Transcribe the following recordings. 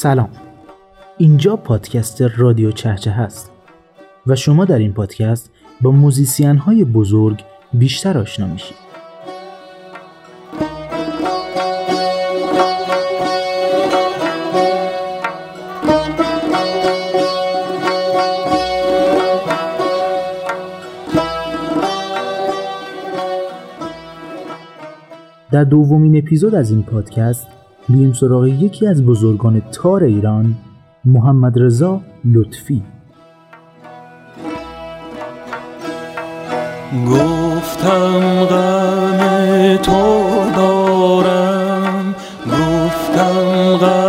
سلام. اینجا پادکست رادیو چهچه هست و شما در این پادکست با موزیسین های بزرگ بیشتر آشنا میشید. در دومین اپیزود از این پادکست بیایم سراغ یکی از بزرگان تار ایران محمد رضا لطفی. گفتم غم تو دارم گفتم غم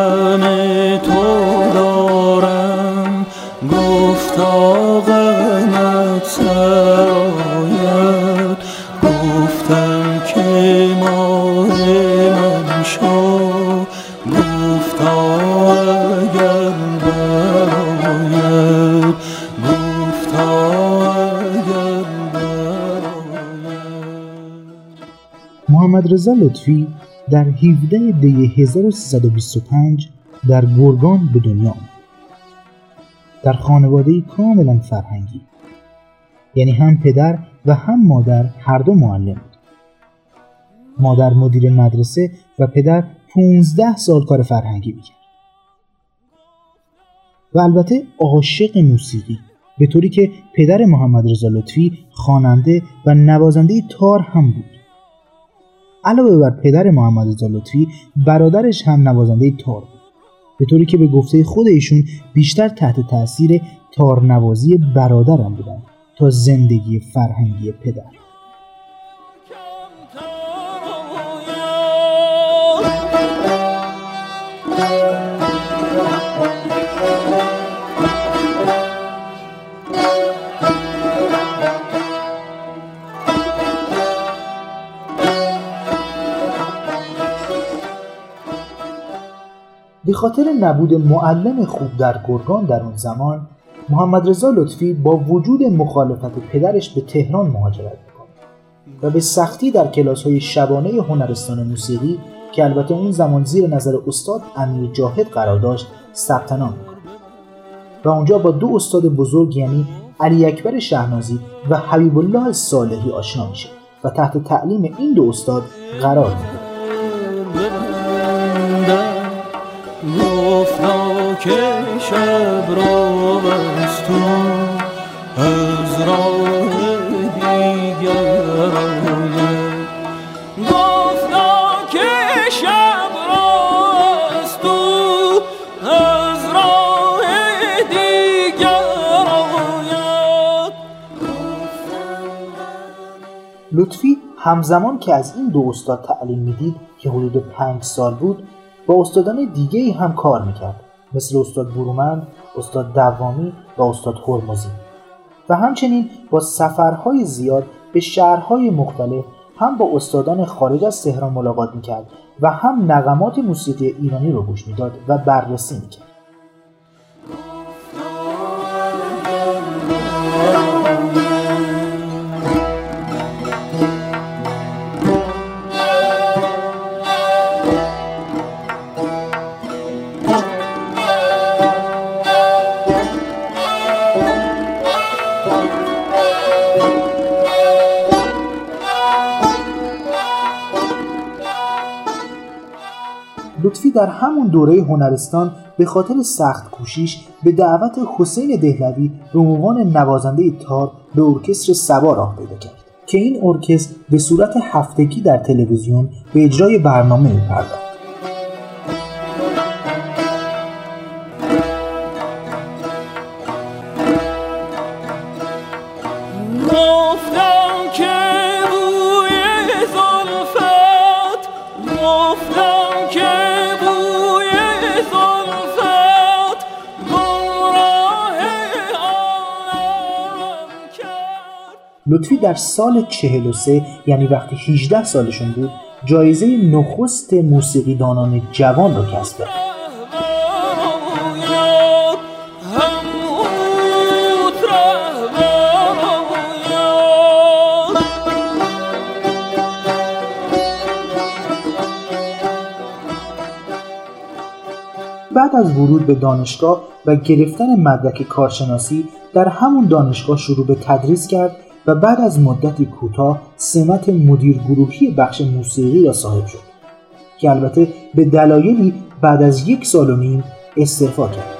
رضا لطفی در 17 دی 1325 در گرگان به دنیا آمد. در خانواده کاملا فرهنگی یعنی هم پدر و هم مادر هر دو معلم بود. مادر مدیر مدرسه و پدر 15 سال کار فرهنگی می‌کرد و البته عاشق موسیقی به طوری که پدر محمد رضا لطفی خواننده و نوازنده تار هم بود علاوه بر پدر محمد رضا لطفی برادرش هم نوازنده تار بود. به طوری که به گفته خود ایشون بیشتر تحت تاثیر تارنوازی برادرم بودند تا زندگی فرهنگی پدر. خاطر نبود معلم خوب در گرگان در اون زمان محمد رضا لطفی با وجود مخالفت پدرش به تهران مهاجرت می‌کنه و به سختی در کلاس های شبانه هنرستان موسیقی که البته اون زمان زیر نظر استاد امیر جاهد قرار داشت ثبت نام می‌کنه و اونجا با دو استاد بزرگ یعنی علی اکبر شهنازی و حبیب الله صالحی آشنا میشه و تحت تعلیم این دو استاد قرار می‌گیره که شب را از تو از راه دیگر آید که شب را از از راه دیگر لطفی همزمان که از این دو استاد تعلیم می‌دید که حدود پنج سال بود با استادان دیگه ای هم کار می‌کرد. مثل استاد برومند، استاد دوامی و استاد هرمزی. و همچنین با سفرهای زیاد به شهرهای مختلف هم با استادان خارج از تهران ملاقات می‌کرد و هم نغمات موسیقی ایرانی رو گوش می‌داد و بررسی می‌کرد. لطفی در همون دوره هنرستان به خاطر سخت کوشیش به دعوت حسین دهلوی به عنوان نوازنده تار به ارکستر سبا راه پیدا کرد که این ارکستر به صورت هفتگی در تلویزیون به اجرای برنامه می‌پرداخت. لطفی در سال 43 یعنی وقتی 18 سالشون بود جایزه نخست موسیقیدانان جوان رو کسب کرد. بعد از ورود به دانشگاه و گرفتن مدرک کارشناسی در همون دانشگاه شروع به تدریس کرد و بعد از مدتی کوتاه سمت مدیر گروهی بخش موسیقی را صاحب شد که البته به دلایلی بعد از یک سال و نیم استعفا کرد.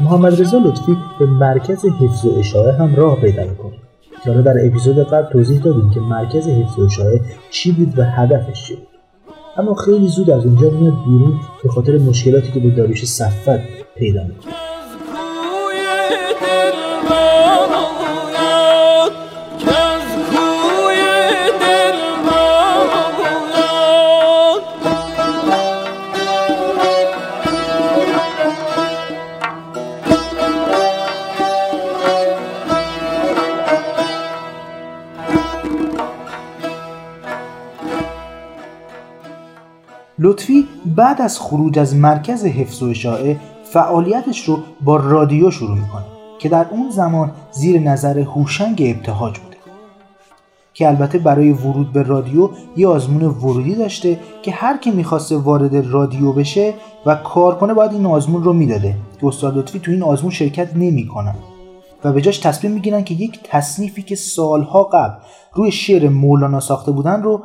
محمد رضا لطفی به مرکز حفظ و اشاعه هم راه پیدا می‌کنه حالا در اپیزود قبل توضیح دادیم که مرکز حفظ و اشاعه چی بود و هدفش چی بود. اما خیلی زود از اونجا میاد بیرون به خاطر مشکلاتی که به داریوش صفت پیدا می‌کنه. لطفی بعد از خروج از مرکز حفظ و اشاعه فعالیتش رو با رادیو شروع می‌کنه که در اون زمان زیر نظر هوشنگ ابتهاج بوده. که البته برای ورود به رادیو یه آزمون ورودی داشته که هر کی می‌خواسته وارد رادیو بشه و کار کنه باید این آزمون رو می‌داده. که استاد لطفی تو این آزمون شرکت نمی‌کنن و به جاش تصمیم می‌گیرن که یک تصنیفی که سالها قبل روی شعر مولانا ساخته بودن رو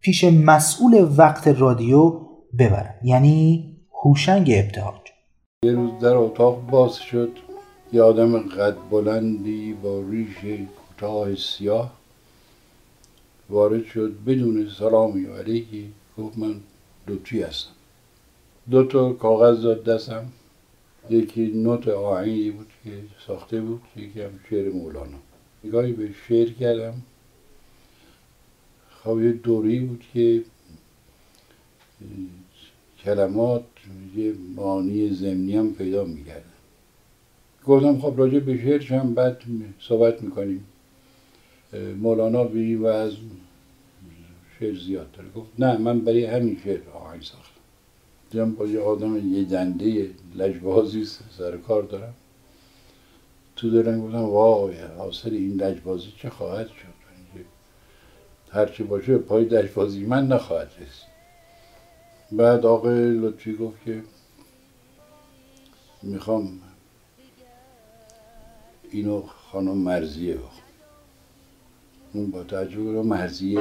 پیش مسئول وقت رادیو ببرن. یعنی هوشنگ ابتهاج. یه روز در اتاق باز شد. یه آدم قد بلندی با ریش کوتاه سیاه وارد شد. بدون سلامی علیکی گفت من لطفی هستم. دو تا کاغذ داد دستم. یکی نوت آهنگی بود که ساخته بود. یکی هم شعر مولانا. نگاهی به شعر کردم. خب یه دوری بود که کلمات یه معانی زمینی هم پیدا می‌کردن. گفتم خب راجع به شعرش هم بعد صحبت می‌کنیم. مولانا به این وضع شعر زیاد داره. گفت نه من برای همین شعر آهنگ ساختم. دیدم با یه آدم یه دنده لجبازی سر کار دارم. تو دارم گفتم وای حاصل این لجبازی چه خواهد شد؟ هرچی باشه پای لجبازی من نخواهد رسید. بعد آقای لطفی گفت که می‌خوام اینو خانم مرزیه بخون اون با تعجب رو مرزیه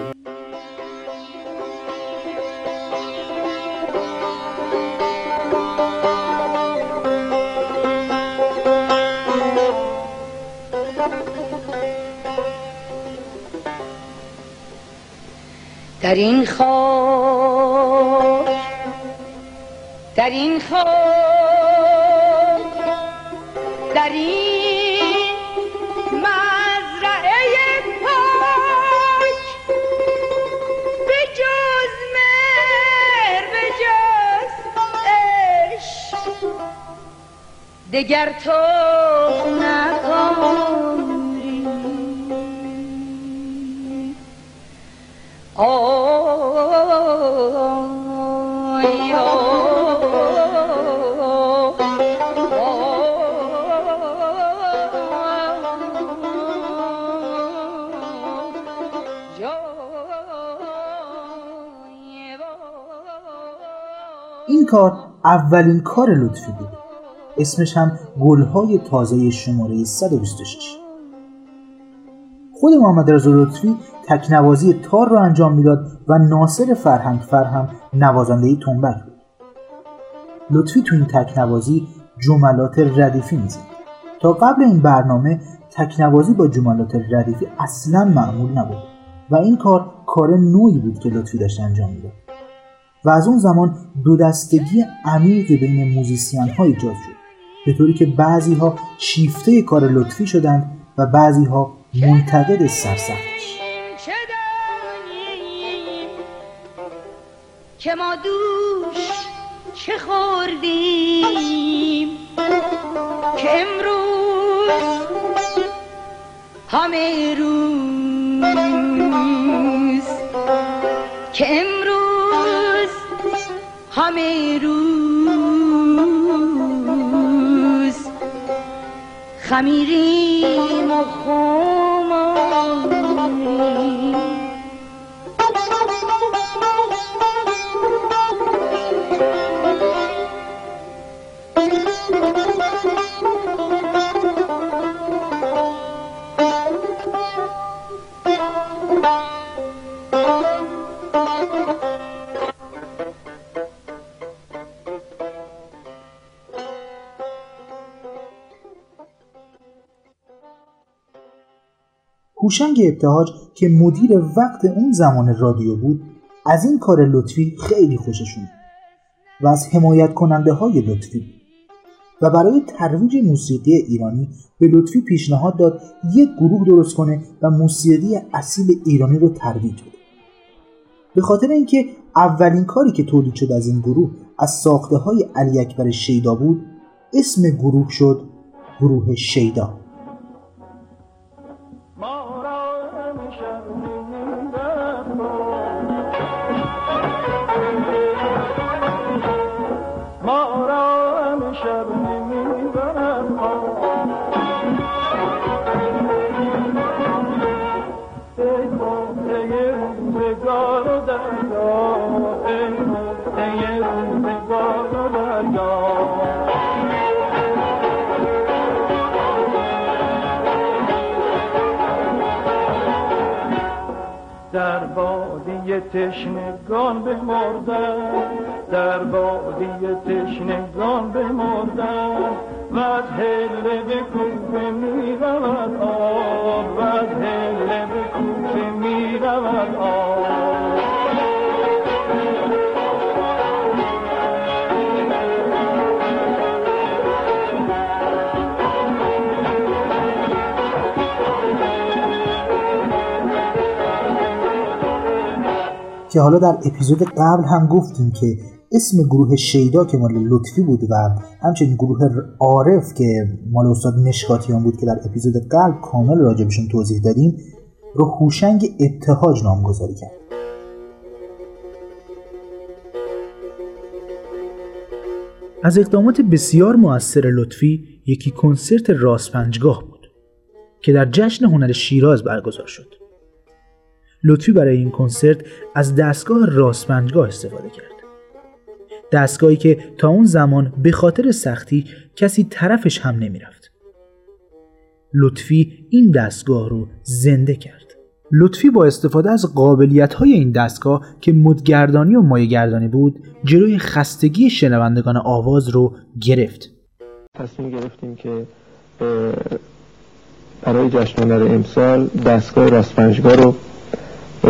در این خاک در این خاک در این مزرعه پاک. به جز مهر به جز عشق دگر تو نکاری این کار اولین کار لطفی بود. اسمش هم گلهای تازه شماره 126 خود محمد رضا لطفی تکنوازی تار رو انجام می‌داد و ناصر فرهنگ فر هم نوازنده تنبک بود. لطفی تو این تکنوازی جملات ردیفی می‌زد. تا قبل این برنامه تکنوازی با جملات ردیفی اصلا معمول نبود و این کار کار نوعی بود که لطفی داشت انجام می‌داد. و از اون زمان دو دستگی عمیق بین موزیسین ها ایجاد شد. به طوری که بعضی ها شیفته کار لطفی شدند و بعضی ها منتقد سرسختش. که ما دوش چه خوردیم که امروز همه روز که امروز همه روز خمیریم و خون هوشنگ ابتهاج که مدیر وقت اون زمان رادیو بود از این کار لطفی خیلی خوششون و از حمایت کننده های لطفی. و برای ترویج موسیقی ایرانی به لطفی پیشنهاد داد یک گروه درست کنه و موسیقی اصیل ایرانی رو ترویج بده. به خاطر اینکه اولین کاری که تولید شد از این گروه از ساخته های علی اکبر شیدا بود اسم گروه شد گروه شیدا. ما را تشنگان بمردن در بادی تشنگان بمردن. و از هله به کوفه می رود آب و از هله به کوفه می رود آب. که حالا در اپیزود قبل هم گفتیم که اسم گروه شیدا که مال لطفی بود و همچنین گروه عارف که مال استاد مشکاتیان بود که در اپیزود قبل کامل راجبشون توضیح دادیم رو هوشنگ ابتهاج نامگذاری کرد. از اقدامات بسیار موثر لطفی یکی کنسرت راست پنجگاه بود که در جشن هنر شیراز برگزار شد. لطفی برای این کنسرت از دستگاه راست پنجگاه استفاده کرد. دستگاهی که تا اون زمان به خاطر سختی کسی طرفش هم نمی‌رفت. لطفی این دستگاه رو زنده کرد. لطفی با استفاده از قابلیت های این دستگاه که مدگردانی و مایه گردانی بود جلوی خستگی شنوندگان آواز رو گرفت. تصمیم گرفتیم که برای جشن هنر امسال دستگاه راستپنجگاه رو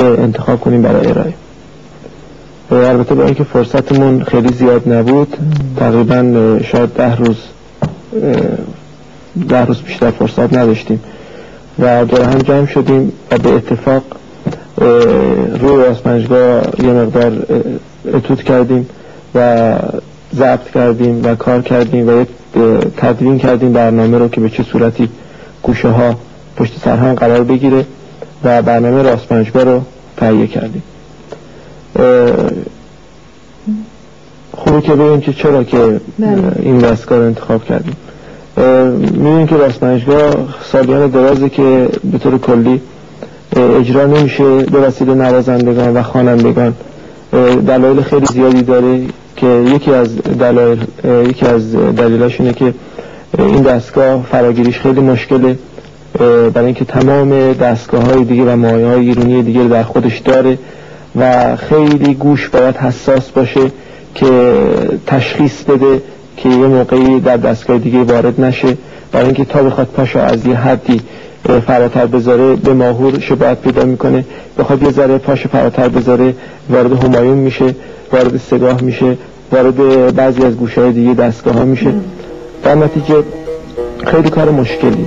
انتخاب کنیم برای ارائه. البته با اینکه فرصتمون خیلی زیاد نبود تقریبا شاید ده روز ده روز بیشتر فرصت نداشتیم. و دور هم جمع شدیم و به اتفاق روی راستپنجگاه یه مقدار اتود کردیم و ضبط کردیم و کار کردیم و تدوین کردیم برنامه رو که به چه صورتی گوشه ها پشت سر هم قرار بگیره. و برنامه راستپنجگاه رو تهیه کردیم. خوبه که ببینیم که چرا که اه، این دستگاه رو انتخاب کردیم. می‌بینیم که راستپنجگاه سالیان درازه که به طور کلی اجرا نمیشه به وسیله نوازندگان و خوانندگان. دلایل خیلی زیادی داره که یکی از دلایل یکی از دلایلش اینه که این دستگاه فراگیریش خیلی مشکله. برای اینکه تمام دستگاه های دیگه و مایه های ایرونی دیگه در خودش داره و خیلی گوش باید حساس باشه که تشخیص بده که یه موقعی در دستگاه دیگه وارد نشه. برای اینکه تا بخواد پاشو از یه حدی فراتر بذاره به ماهور شباهت پیدا می‌کنه. بخواد یه ذره پاشو فراتر بذاره وارد همایون میشه وارد سگاه میشه وارد بعضی از گوشه های دیگه دستگاه ها میشه. در نتیجه خیلی کار مشکلی.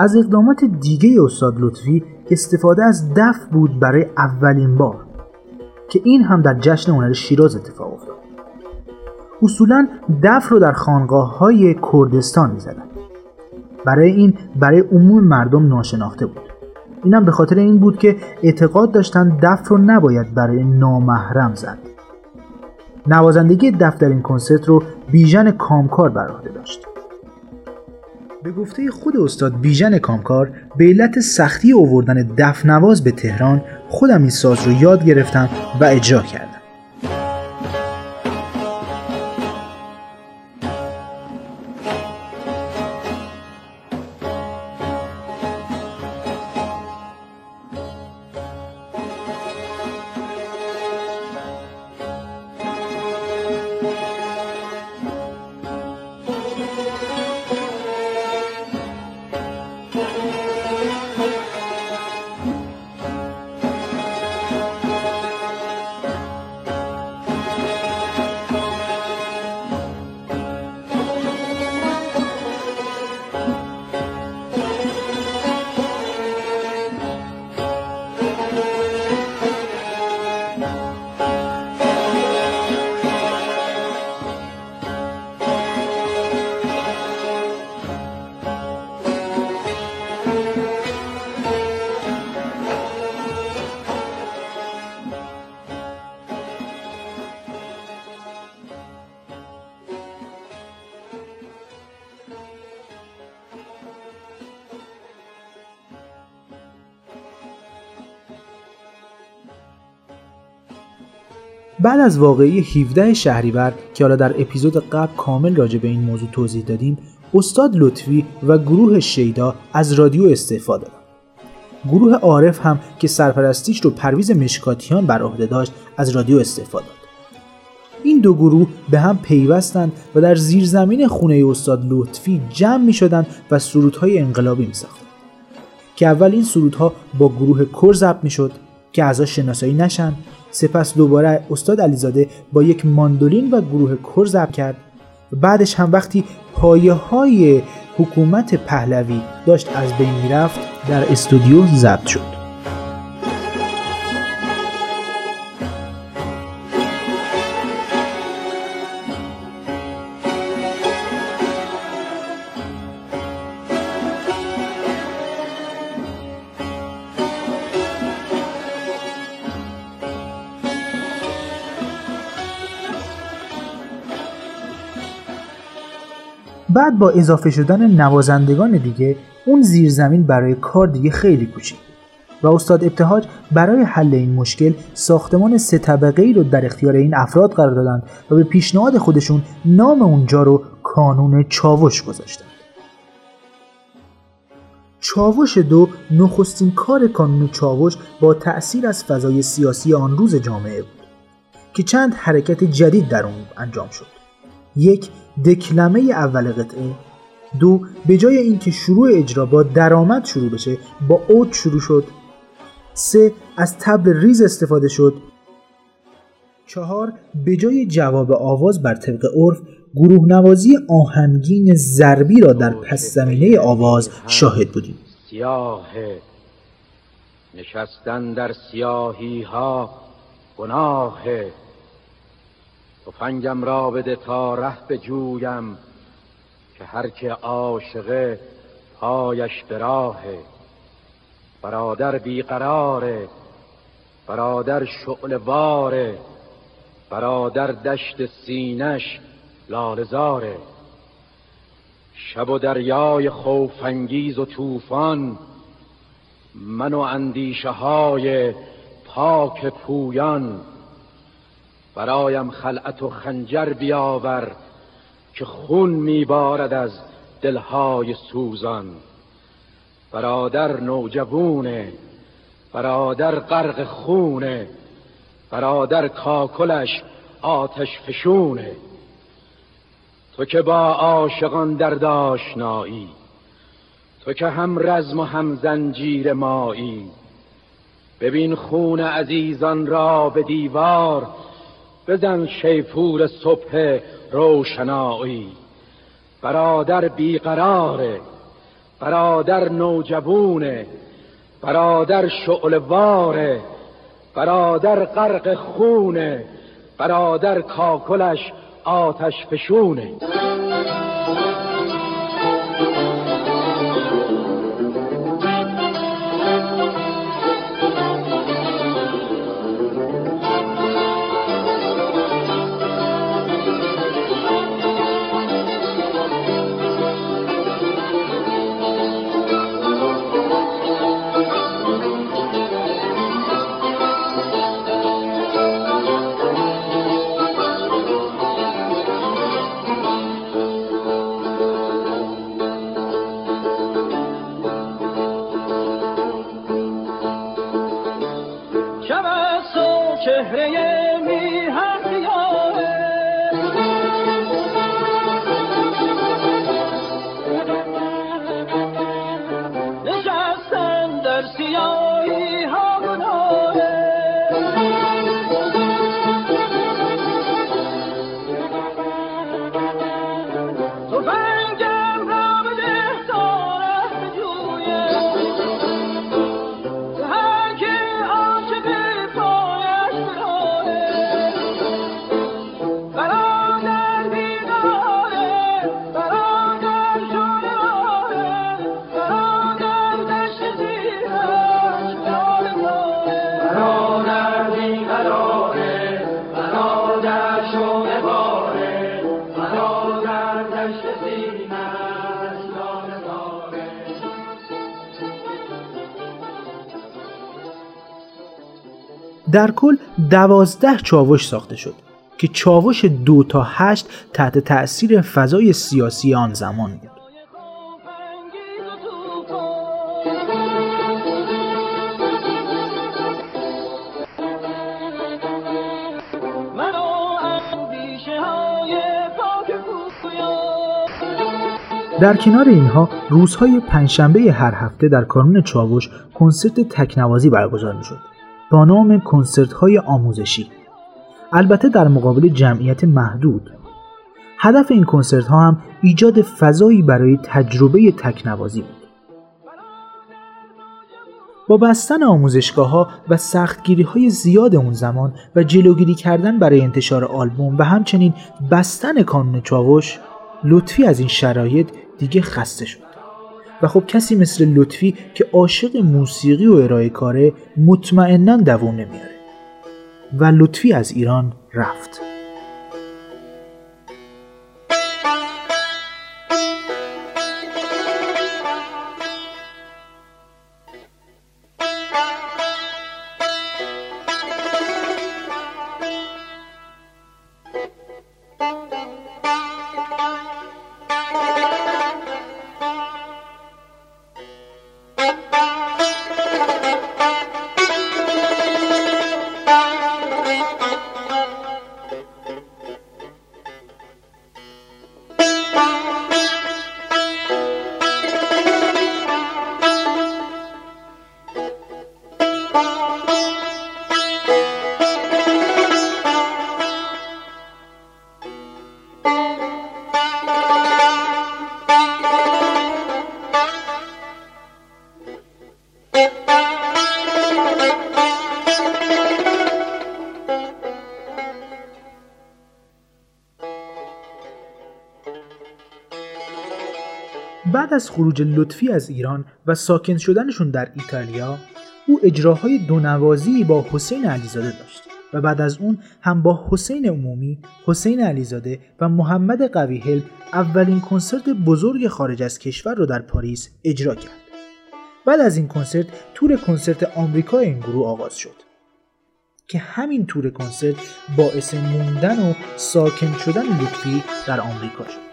از اقدامات دیگه استاد لطفی استفاده از دف بود برای اولین بار که این هم در جشن هنر شیراز اتفاق افتاد. اصولا دف رو در خانقاه های کردستان می زدن. برای این برای عموم مردم ناشناخته بود. اینم به خاطر این بود که اعتقاد داشتن دف رو نباید برای نامحرم زد. نوازندگی دف در این کنسرت رو بیژن کامکار بر داشت. به گفته خود استاد بیژن کامکار به علت سختی آوردن دف نواز به تهران خودم این ساز رو یاد گرفتم و اجرا کردم. بعد از واقعی 17 شهریور که حالا در اپیزود قبل کامل راجع به این موضوع توضیح دادیم استاد لطفی و گروه شیدا از رادیو استعفا دادن گروه عارف هم که سرپرستیش رو پرویز مشکاتیان بر عهده داشت از رادیو استعفا داد این دو گروه به هم پیوستند و در زیرزمین خونه استاد لطفی جمع می شدن و سرودهای انقلابی می ساختن. که اول این سرودها با گروه کر ضبط می شد که اعضا شناسایی نشن. سپس دوباره استاد علیزاده با یک ماندولین و گروه کر ضبط کرد. بعدش هم وقتی پایه های حکومت پهلوی داشت از بین می‌رفت در استودیو ضبط شد. بعد با اضافه شدن نوازندگان دیگه اون زیرزمین برای کار دیگه خیلی کوچیک و استاد ابتهاج برای حل این مشکل ساختمان سه طبقه ای رو در اختیار این افراد قرار دادند و به پیشنهاد خودشون نام اونجا رو کانون چاوش گذاشتن چاوش دو نخستین کار کانون چاوش با تأثیر از فضای سیاسی آن روز جامعه بود که چند حرکت جدید در اون انجام شد. یک دکلمه اول قطعه. دو به جای اینکه شروع اجرا با درآمد شروع بشه با اوت شروع شد. سه از تبل ریز استفاده شد. چهار به جای جواب آواز بر طبق عرف گروه نوازی آهنگین ضربی را در پس زمینه آواز شاهد بودیم. سیاه نشستن در سیاهی ها گناه تفنگم را بده تا ره به جویم که هر که عاشقه پایش به راهه برادر بیقراره برادر شعل واره برادر دشت سینش لالزاره شب و دریای خوفانگیز و طوفان من و اندیشه های پاک پویان. برایم خلعت و خنجر بیاور که خون میبارد از دلهای سوزان. برادر نوجوونه برادر غرق خونه برادر کاکلش آتش فشونه. تو که با عاشقان در داشنایی تو که هم رزم و هم زنجیر مایی. ببین خون عزیزان را به دیوار بزن شیپور صبح روشنایی. برادر بیقراره برادر نوجبونه برادر شعلواره برادر غرق خونه برادر کاکلش آتش فشونه چهره در کل دوازده چاوش ساخته شد که چاوش دو تا هشت تحت تأثیر فضای سیاسی آن زمان بود. در کنار اینها روزهای پنجشنبه هر هفته در کانون چاوش کنسرت تکنوازی برگزار می‌شد. با نام کنسرت های آموزشی. البته در مقابل جمعیت محدود. هدف این کنسرت ها هم ایجاد فضایی برای تجربه تکنوازی بود. با بستن آموزشگاه ها و سختگیری های زیاد اون زمان و جلوگیری کردن برای انتشار آلبوم و همچنین بستن کانون چاوش لطفی از این شرایط دیگه خسته شد. و خب کسی مثل لطفی که عاشق موسیقی و ارائه کاره مطمئنا دوام نمیاره. و لطفی از ایران رفت. بعد از خروج لطفی از ایران و ساکن شدنشون در ایتالیا او اجراهای دونوازی با حسین علیزاده داشت و بعد از اون هم با حسین عمومی، حسین علیزاده و محمد قویهل اولین کنسرت بزرگ خارج از کشور رو در پاریس اجرا کرد. بعد از این کنسرت تور کنسرت آمریکا این گروه آغاز شد که همین تور کنسرت باعث موندن و ساکن شدن لطفی در آمریکا شد.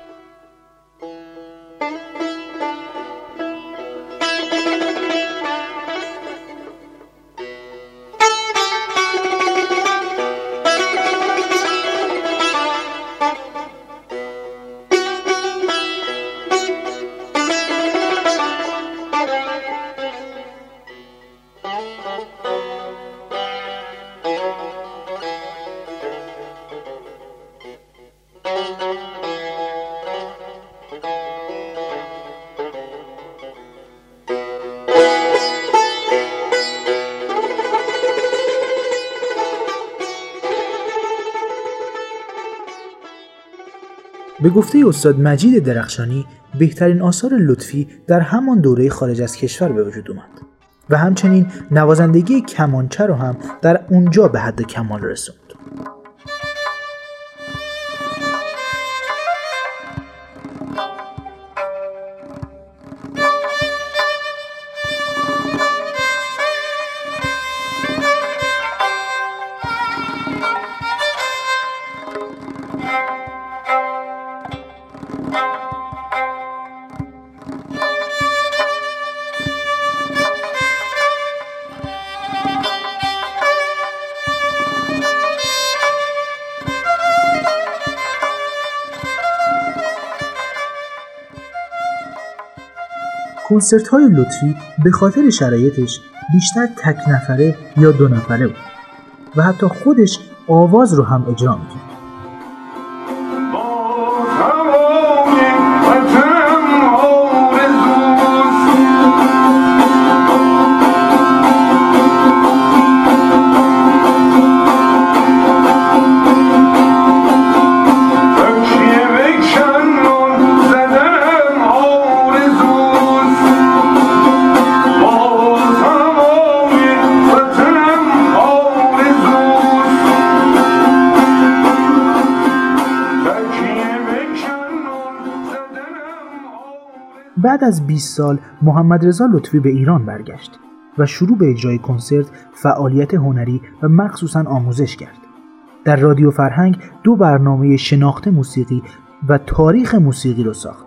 به گفته استاد مجید درخشانی بهترین آثار لطفی در همان دوره خارج از کشور به وجود اومد. و همچنین نوازندگی کمانچه رو هم در اونجا به حد کمال رسوند. کنسرت های لطفی به خاطر شرایطش بیشتر تک نفره یا دو نفره بود و حتی خودش آواز رو هم اجرا می‌کرد. بعد از 20 سال محمد رضا لطفی به ایران برگشت و شروع به اجرای کنسرت، فعالیت هنری و مخصوصا آموزش کرد. در رادیو فرهنگ دو برنامه شناخت موسیقی و تاریخ موسیقی را ساخت.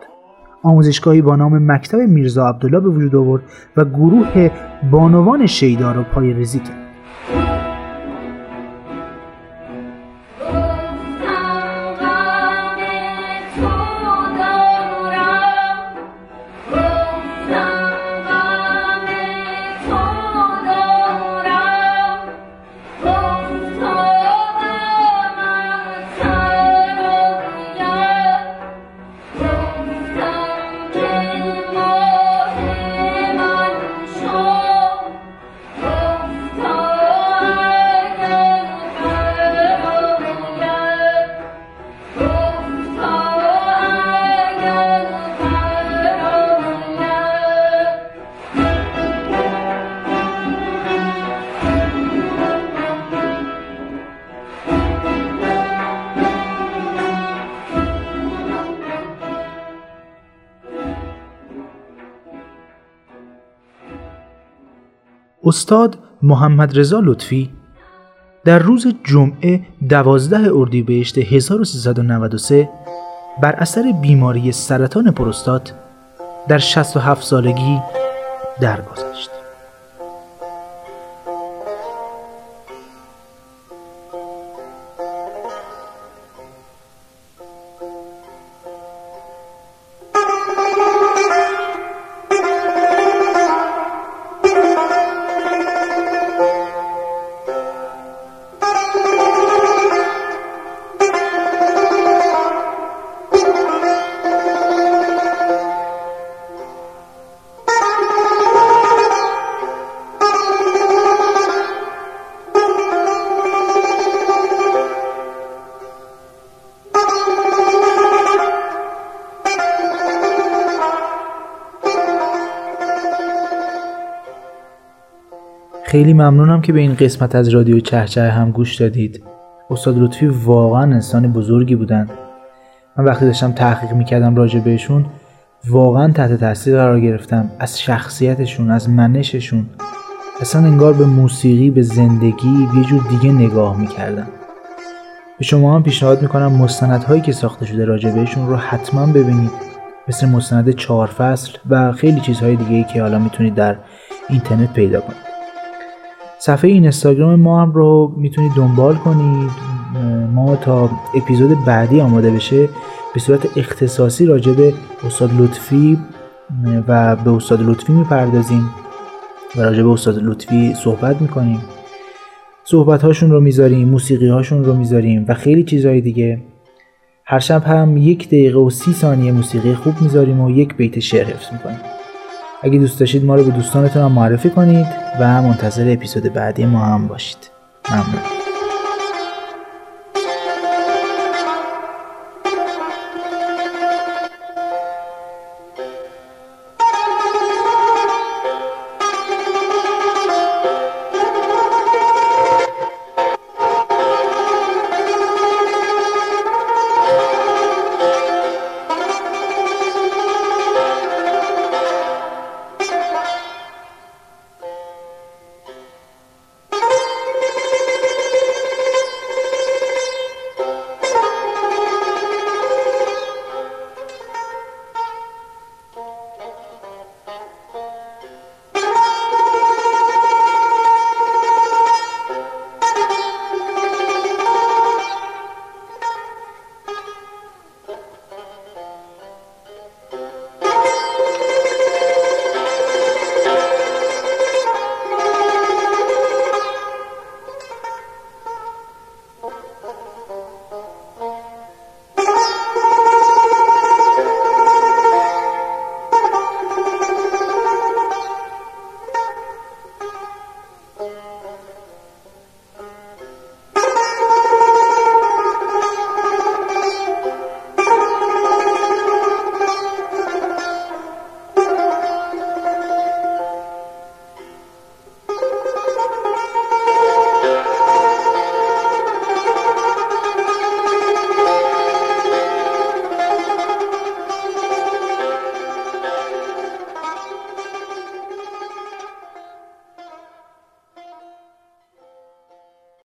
آموزشگاهی با نام مکتب میرزا عبدالله به وجود آورد و گروه بانوان شیدا را پای کرد. استاد محمد رضا لطفی در روز جمعه 12 اردیبهشت 1393 بر اثر بیماری سرطان پروستات در 67 سالگی درگذشت. خیلی ممنونم که به این قسمت از رادیو چهچه هم گوش دادید. استاد لطفی واقعا انسان بزرگی بودن من وقتی داشتم تحقیق می‌کردم راجع بهشون واقعا تحت تاثیر قرار گرفتم. از شخصیتشون از منششون. اصلا انگار به موسیقی به زندگی یه جور دیگه نگاه می‌کردم. به شما هم پیشنهاد می‌کنم مستندهایی که ساخته شده راجع بهشون رو حتما ببینید. مثل مستند چهار فصل و خیلی چیزهای دیگه ای که حالا می‌تونید در اینترنت پیدا کنید. صفحه اینستاگرام ما هم رو می‌تونید دنبال کنید. ما تا اپیزود بعدی آماده بشه به صورت اختصاصی راجع به استاد لطفی و به استاد لطفی می‌پردازیم و راجع به استاد لطفی صحبت می‌کنیم. صحبت هاشون رو می‌ذاریم موسیقی هاشون رو می‌ذاریم و خیلی چیزهای دیگه. هر شب هم یک دقیقه و سی ثانیه موسیقی خوب می‌ذاریم و یک بیت شعر حفظ می‌کنیم. اگه دوست داشتید ما رو به دوستانتون هم معرفی کنید و منتظر اپیزود بعدی ما هم باشید. ممنون.